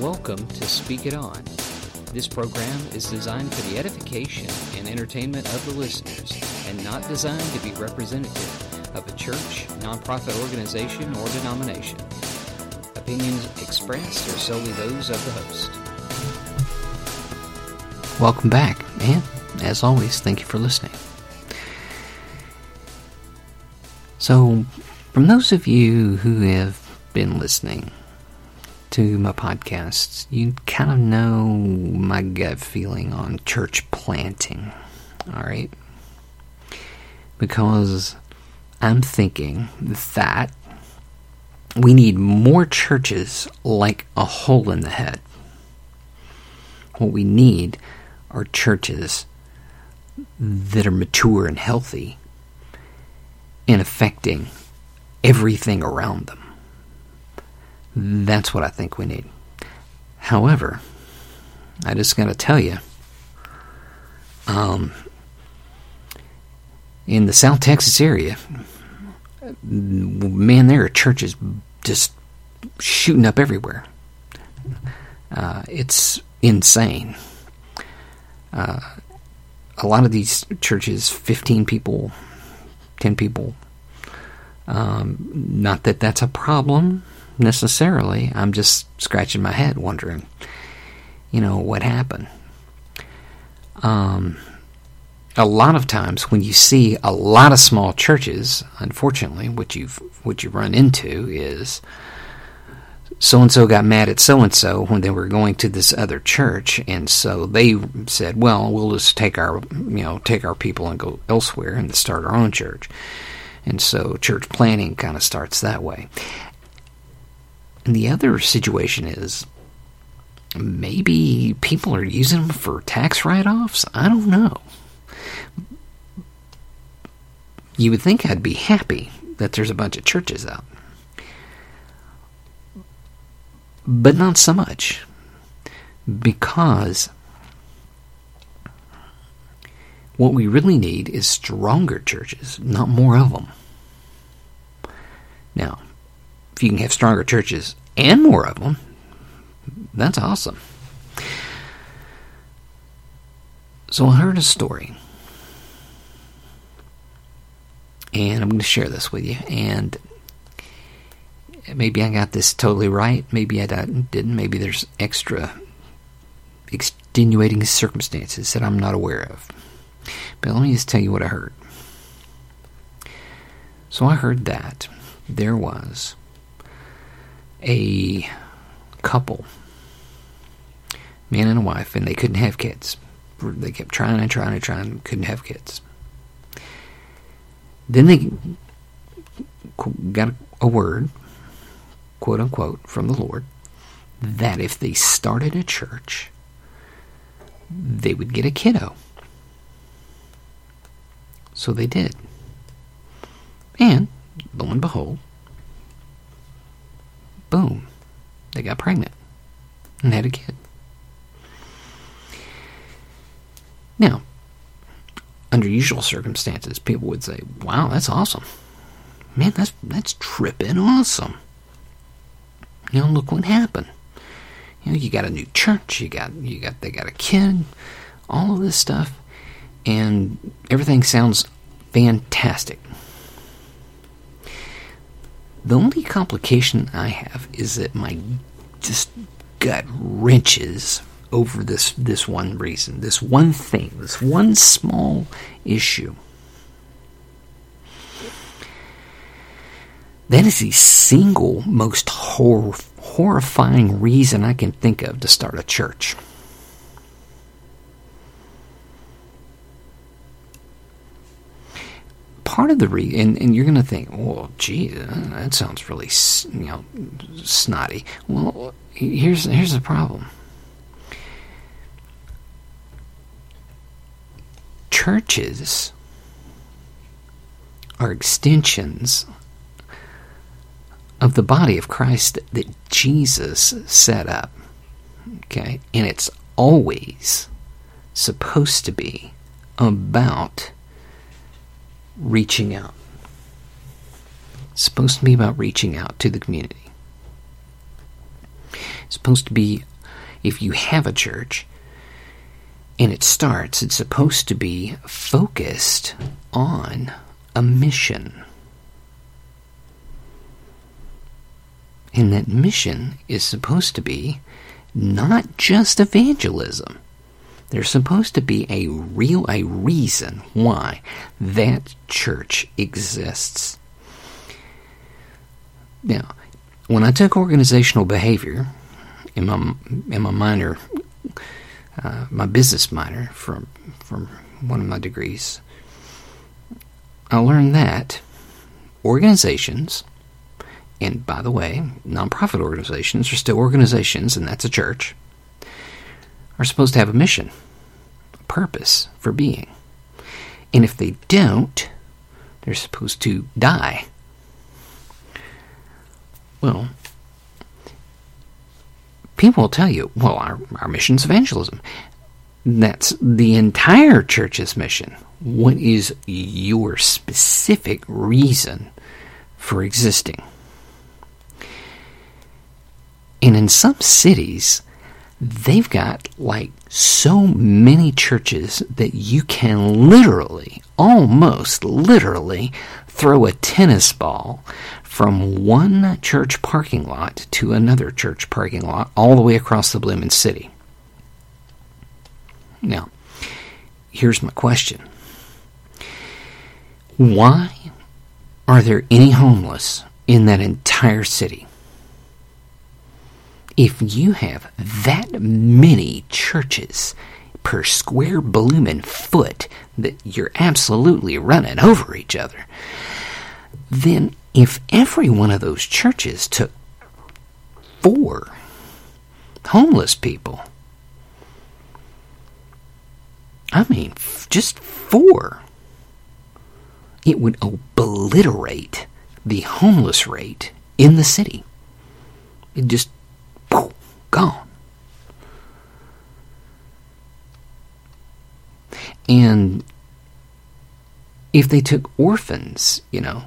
Welcome to Speak It On. This program is designed for the edification and entertainment of the listeners and not designed to be representative of a church, nonprofit organization, or denomination. Opinions expressed are solely those of the host. Welcome back, and as always, thank you for listening. So, from those of you who have been listening to my podcasts, you kind of know my gut feeling on church planting. All right? Because I'm thinking that we need more churches like a hole in the head. What we need are churches that are mature and healthy and affecting everything around them. That's what I think we need. However, I just got to tell you, um, in the South Texas area, man, there are churches just shooting up everywhere. Uh, it's insane. Uh, a lot of these churches, 15 people, 10 people. Um, not that that's a problem necessarily. I'm just scratching my head wondering, you know, what happened. Um, a lot of times when you see a lot of small churches, unfortunately, what you've what you run into is so and so got mad at so and so when they were going to this other church, and so they said, "Well, we'll just take our you know take our people and go elsewhere and start our own church." And so church planting kind of starts that way. And the other situation is maybe people are using them for tax write offs. I don't know. You would think I'd be happy that there's a bunch of churches out. But not so much. Because what we really need is stronger churches, not more of them. Now, if you can have stronger churches and more of them, that's awesome. So I heard a story. And I'm going to share this with you. And maybe I got this totally right. Maybe I didn't. Maybe there's extra extenuating circumstances that I'm not aware of. But let me just tell you what I heard. So I heard that there was a couple, man and a wife, and they couldn't have kids. They kept trying and trying and trying, couldn't have kids. Then they got a word, quote unquote, from the Lord that if they started a church, they would get a kiddo. So they did. And lo and behold, boom, they got pregnant and had a kid. Now, under usual circumstances, people would say, "Wow, that's awesome, man! That's that's tripping awesome." You know, look what happened. You know, you got a new church, you got you got they got a kid, all of this stuff, and everything sounds fantastic. The only complication I have is that my just gut wrenches over this this one reason, this one thing, this one small issue. That is the single most hor- horrifying reason I can think of to start a church. Part of the reason, and, and you're going to think, well, gee, that sounds really, you know, snotty. Well, here's here's the problem. Churches are extensions of the body of Christ that Jesus set up. Okay? And it's always supposed to be about reaching out. It's supposed to be about reaching out to the community. supposed to be, if you have a church and it starts, it's supposed to be focused on a mission. And that mission is supposed to be not just evangelism. There's supposed to be a real a reason why that church exists. Now, when I took organizational behavior in my in my minor, uh, my business minor from from one of my degrees, I learned that organizations, and by the way, nonprofit organizations are still organizations, and that's a church, are supposed to have a mission, purpose for being. And if they don't, they're supposed to die. Well, people will tell you, well, our, our mission's evangelism. That's the entire church's mission. What is your specific reason for existing? And in some cities, they've got like so many churches that you can literally, almost literally, throw a tennis ball from one church parking lot to another church parking lot all the way across the Bloomin' City. Now, here's my question Why are there any homeless in that entire city? If you have that many churches per square bloomin' foot that you're absolutely running over each other, then if every one of those churches took four homeless people, I mean, just four, it would obliterate the homeless rate in the city. It just gone. And if they took orphans, you know,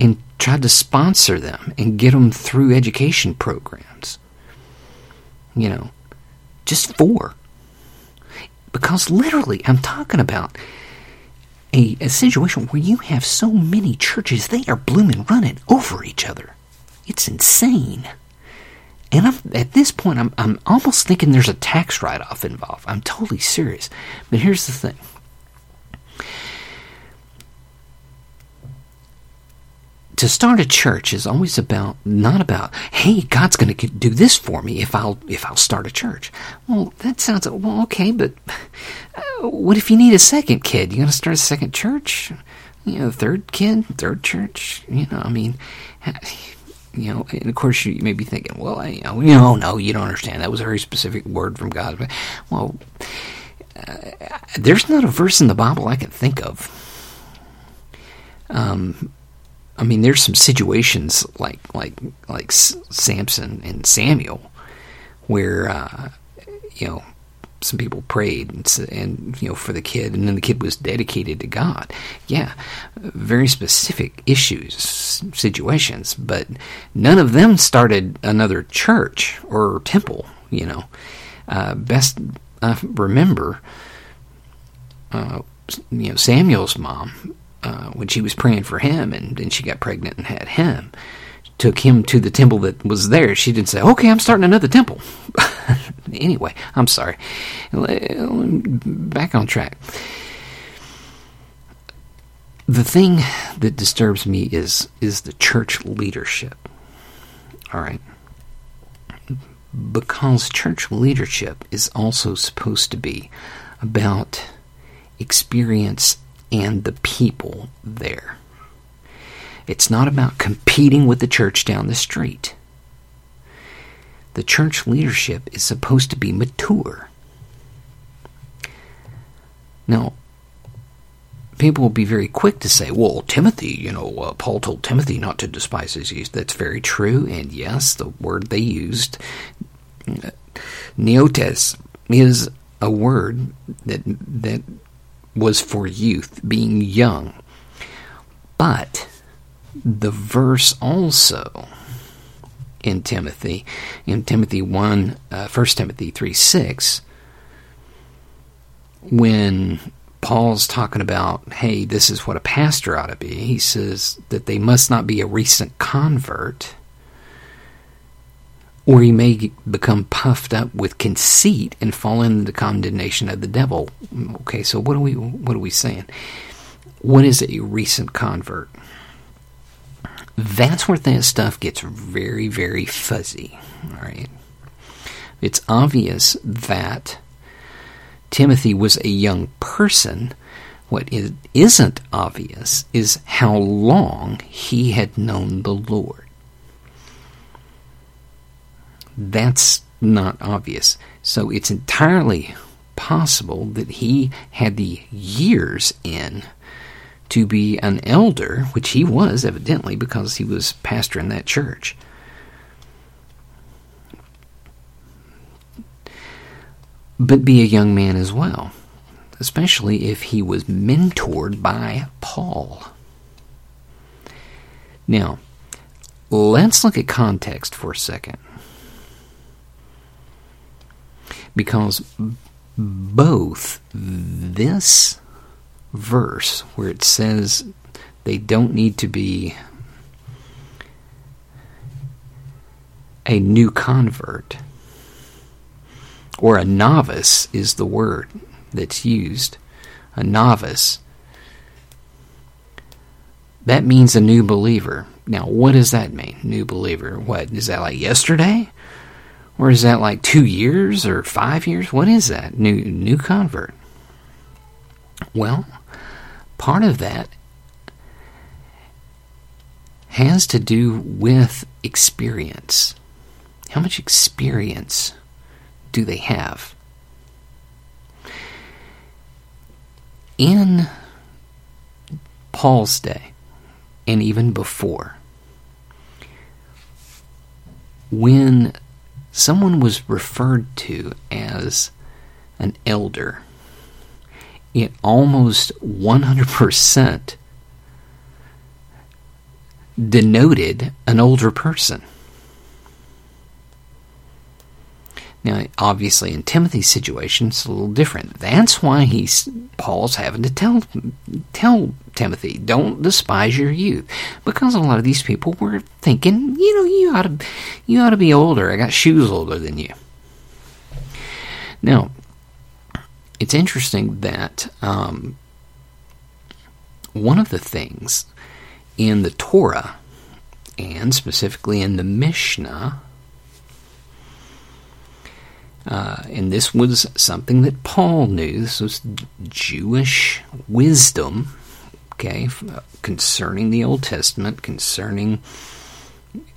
and tried to sponsor them and get them through education programs, you know, just four. Because literally, I'm talking about a, a situation where you have so many churches, they are blooming running over each other. It's insane. And I'm, at this point, I'm, I'm almost thinking there's a tax write off involved. I'm totally serious. But here's the thing. To start a church is always about not about hey god's going to do this for me if i'll if i'll start a church. Well that sounds well okay but uh, what if you need a second kid? You going to start a second church? You know third kid third church? You know i mean you know, and of course you may be thinking, well, I, you know, you know, no, you don't understand. That was a very specific word from God. But, well, uh, there's not a verse in the Bible I can think of. Um, I mean, there's some situations like like like Samson and Samuel, where uh, you know some people prayed and, and, you know for the kid, and then the kid was dedicated to God. Yeah, very specific issues, situations, but none of them started another church or temple. You know, uh, best I remember, uh, you know Samuel's mom uh, when she was praying for him, and then she got pregnant and had him took him to the temple that was there. She didn't say, okay, I'm starting another temple. anyway, I'm sorry. Back on track. The thing that disturbs me is is the church leadership. All right. Because church leadership is also supposed to be about experience and the people there. It's not about competing with the church down the street. The church leadership is supposed to be mature. Now, people will be very quick to say, well, Timothy, you know, uh, Paul told Timothy not to despise his youth. That's very true. And yes, the word they used, neotes, is a word that, that was for youth, being young. But the verse also in Timothy. In Timothy 1, uh, 1 Timothy 3 6, when Paul's talking about, hey, this is what a pastor ought to be, he says that they must not be a recent convert, or he may become puffed up with conceit and fall into the condemnation of the devil. Okay, so what are we what are we saying? What is a recent convert? That's where that stuff gets very, very fuzzy. All right. It's obvious that Timothy was a young person. What isn't obvious is how long he had known the Lord. That's not obvious. So it's entirely possible that he had the years in to be an elder, which he was evidently because he was pastor in that church. But be a young man as well, especially if he was mentored by Paul. Now, let's look at context for a second. Because both this verse where it says they don't need to be a new convert or a novice is the word that's used. A novice. That means a new believer. Now, what does that mean? New believer. What? Is that like yesterday? Or is that like two years or five years? What is that? New new convert. Well, part of that has to do with experience. How much experience do they have? In Paul's day, and even before, when someone was referred to as an elder, it almost 100% denoted an older person. Now, obviously, in Timothy's situation, it's a little different. That's why he's Paul's having to tell tell Timothy, don't despise your youth, because a lot of these people were thinking, you know, you ought to you ought to be older. I got shoes older than you. Now, it's interesting that um, one of the things in the Torah, and specifically in the Mishnah, uh, and this was something that Paul knew. This was Jewish wisdom, okay, concerning the Old Testament, concerning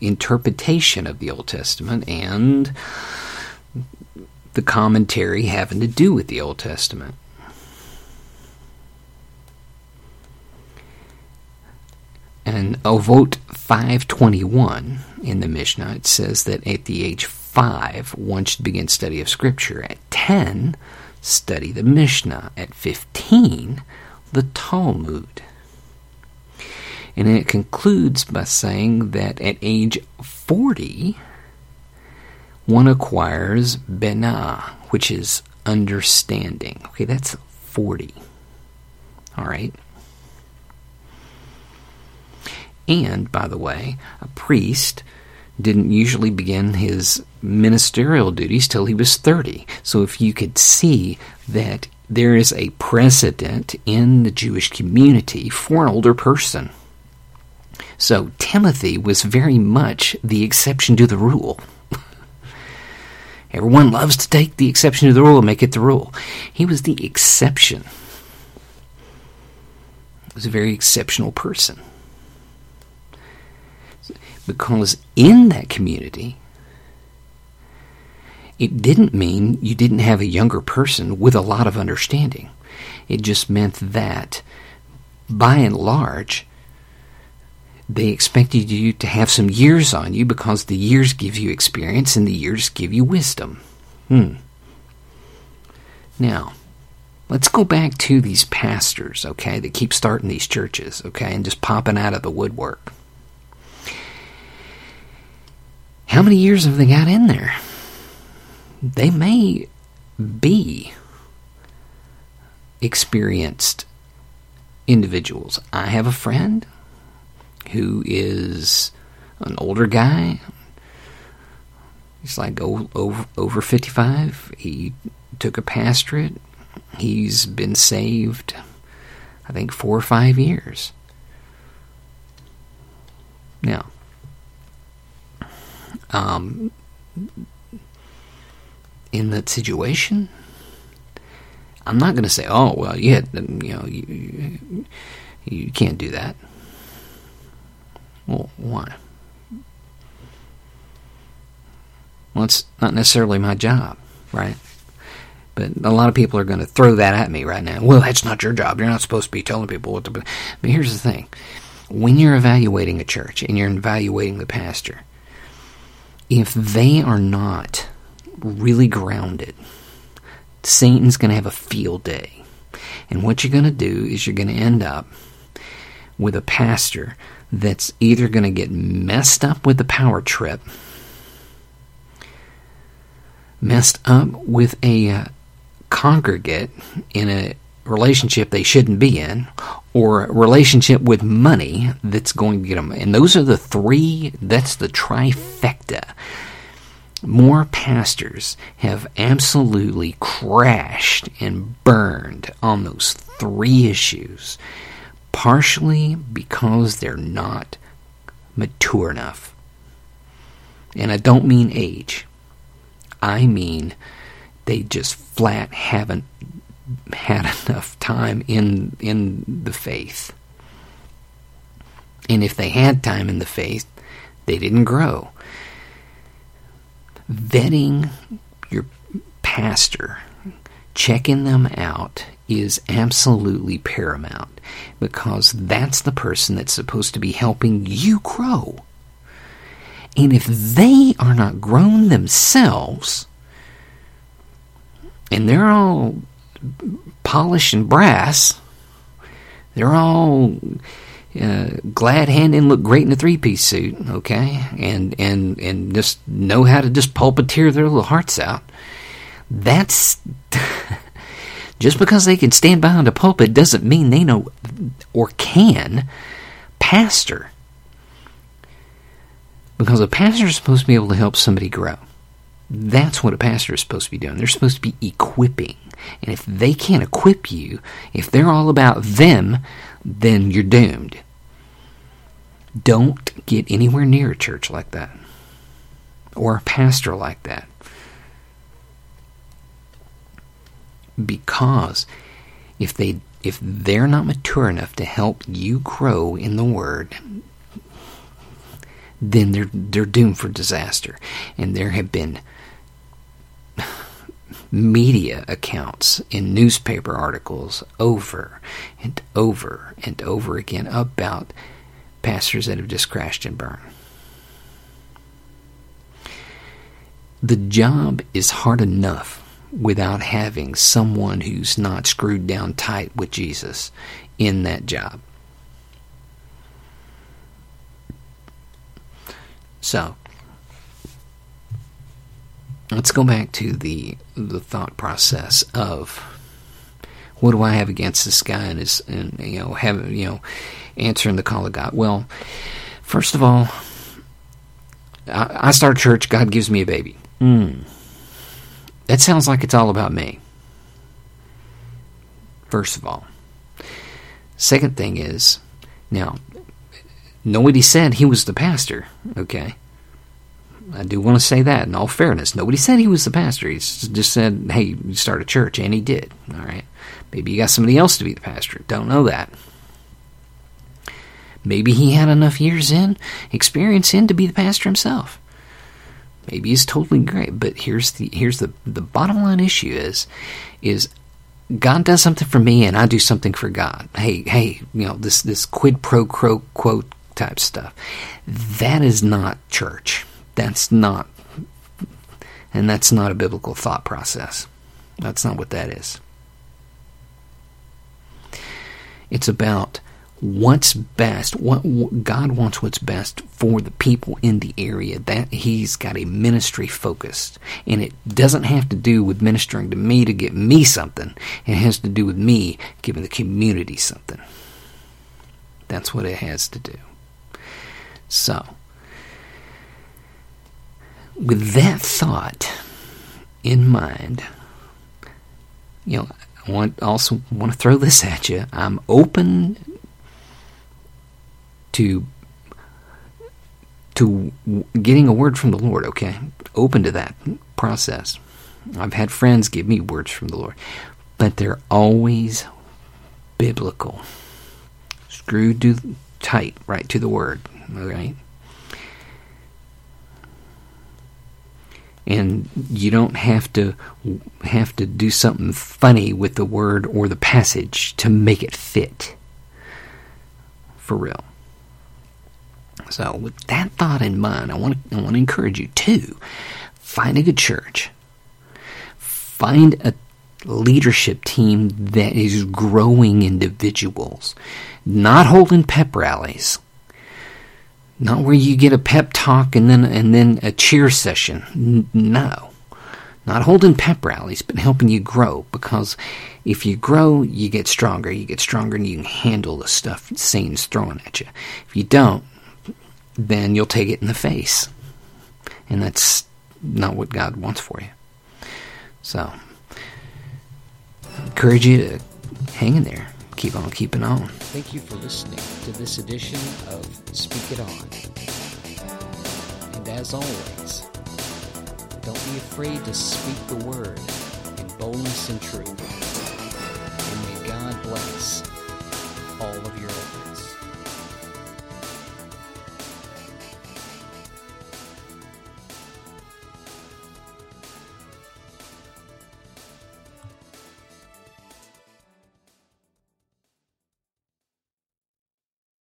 interpretation of the Old Testament, and the commentary having to do with the Old Testament. And Avot 521 in the Mishnah, it says that at the age 5, one should begin study of Scripture. At 10, study the Mishnah. At 15, the Talmud. And it concludes by saying that at age 40, one acquires binah, which is understanding. Okay, that's 40. All right. And, by the way, a priest didn't usually begin his ministerial duties till he was 30. So if you could see that there is a precedent in the Jewish community for an older person. So Timothy was very much the exception to the rule. Everyone loves to take the exception to the rule and make it the rule. He was the exception. He was a very exceptional person. Because in that community, it didn't mean you didn't have a younger person with a lot of understanding. It just meant that, by and large, they expected you to have some years on you because the years give you experience and the years give you wisdom. Hmm. Now, let's go back to these pastors, okay, that keep starting these churches, okay, and just popping out of the woodwork. How many years have they got in there? They may be experienced individuals. I have a friend who is an older guy. He's like over, over 55. He took a pastorate. He's been saved, I think, four or five years. Now, um, in that situation, I'm not going to say, "Oh, well, yeah, you know, you, you can't do that." Well, why? Well, it's not necessarily my job, right? But a lot of people are going to throw that at me right now. Well, that's not your job. You're not supposed to be telling people what to. But here's the thing: when you're evaluating a church and you're evaluating the pastor, if they are not really grounded, Satan's going to have a field day. And what you're going to do is you're going to end up with a pastor that's either going to get messed up with the power trip, messed up with a uh, congregate in a relationship they shouldn't be in, or a relationship with money that's going to get them. And those are the three, that's the trifecta. More pastors have absolutely crashed and burned on those three issues, partially because they're not mature enough. And I don't mean age, I mean they just flat haven't had enough time in in the faith. And if they had time in the faith, they didn't grow. Vetting your pastor, checking them out is absolutely paramount because that's the person that's supposed to be helping you grow. And if they are not grown themselves, and they're all polished and brass. They're all uh, glad hand and look great in a three piece suit, okay, and and and just know how to just pulpiteer their little hearts out. That's just because they can stand behind a pulpit doesn't mean they know or can pastor. Because a pastor is supposed to be able to help somebody grow. That's what a pastor is supposed to be doing. They're supposed to be equipping. And if they can't equip you, if they're all about them, then you're doomed. Don't get anywhere near a church like that or a pastor like that. Because if they if they're not mature enough to help you grow in the word, then they're they're doomed for disaster. And there have been media accounts in newspaper articles over and over and over again about pastors that have just crashed and burned. The job is hard enough without having someone who's not screwed down tight with Jesus in that job. So, let's go back to the the thought process of what do I have against this guy and his and you know having you know answering the call of God. Well, first of all, I, I start church. God gives me a baby. Mm. That sounds like it's all about me. First of all, second thing is now nobody said he was the pastor. Okay, I do want to say that in all fairness. Nobody said he was the pastor. He just said, hey, start a church, and he did. All right. Maybe you got somebody else to be the pastor. Don't know that. Maybe he had enough years in, experience in, to be the pastor himself. Maybe he's totally great. But here's the here's the the bottom line issue is is God does something for me and I do something for God. Hey, hey, you know, this this quid pro quo quote type stuff. That is not church. That's not, and that's not a biblical thought process. That's not what that is. It's about what's best. What, what, God wants what's best for the people in the area. That He's got a ministry focused, and it doesn't have to do with ministering to me to get me something. It has to do with me giving the community something. That's what it has to do. So, with that thought in mind, you know, I want also want to throw this at you. I'm open to to getting a word from the Lord, okay? Open to that process. I've had friends give me words from the Lord, but they're always biblical. Screwed to tight, right to the word, right? and you don't have to have to do something funny with the word or the passage to make it fit for real so with that thought in mind i want to i want to encourage you to find a good church find a leadership team that is growing individuals not holding pep rallies not where you get a pep talk and then and then a cheer session. No. Not holding pep rallies, but helping you grow. Because if you grow, you get stronger. You get stronger and you can handle the stuff Satan's throwing at you. If you don't, then you'll take it in the face. And that's not what God wants for you. So, I encourage you to hang in there keep on keeping on. Thank you for listening to this edition of Speak It On. And as always, don't be afraid to speak the word in boldness and truth. And may God bless all of your.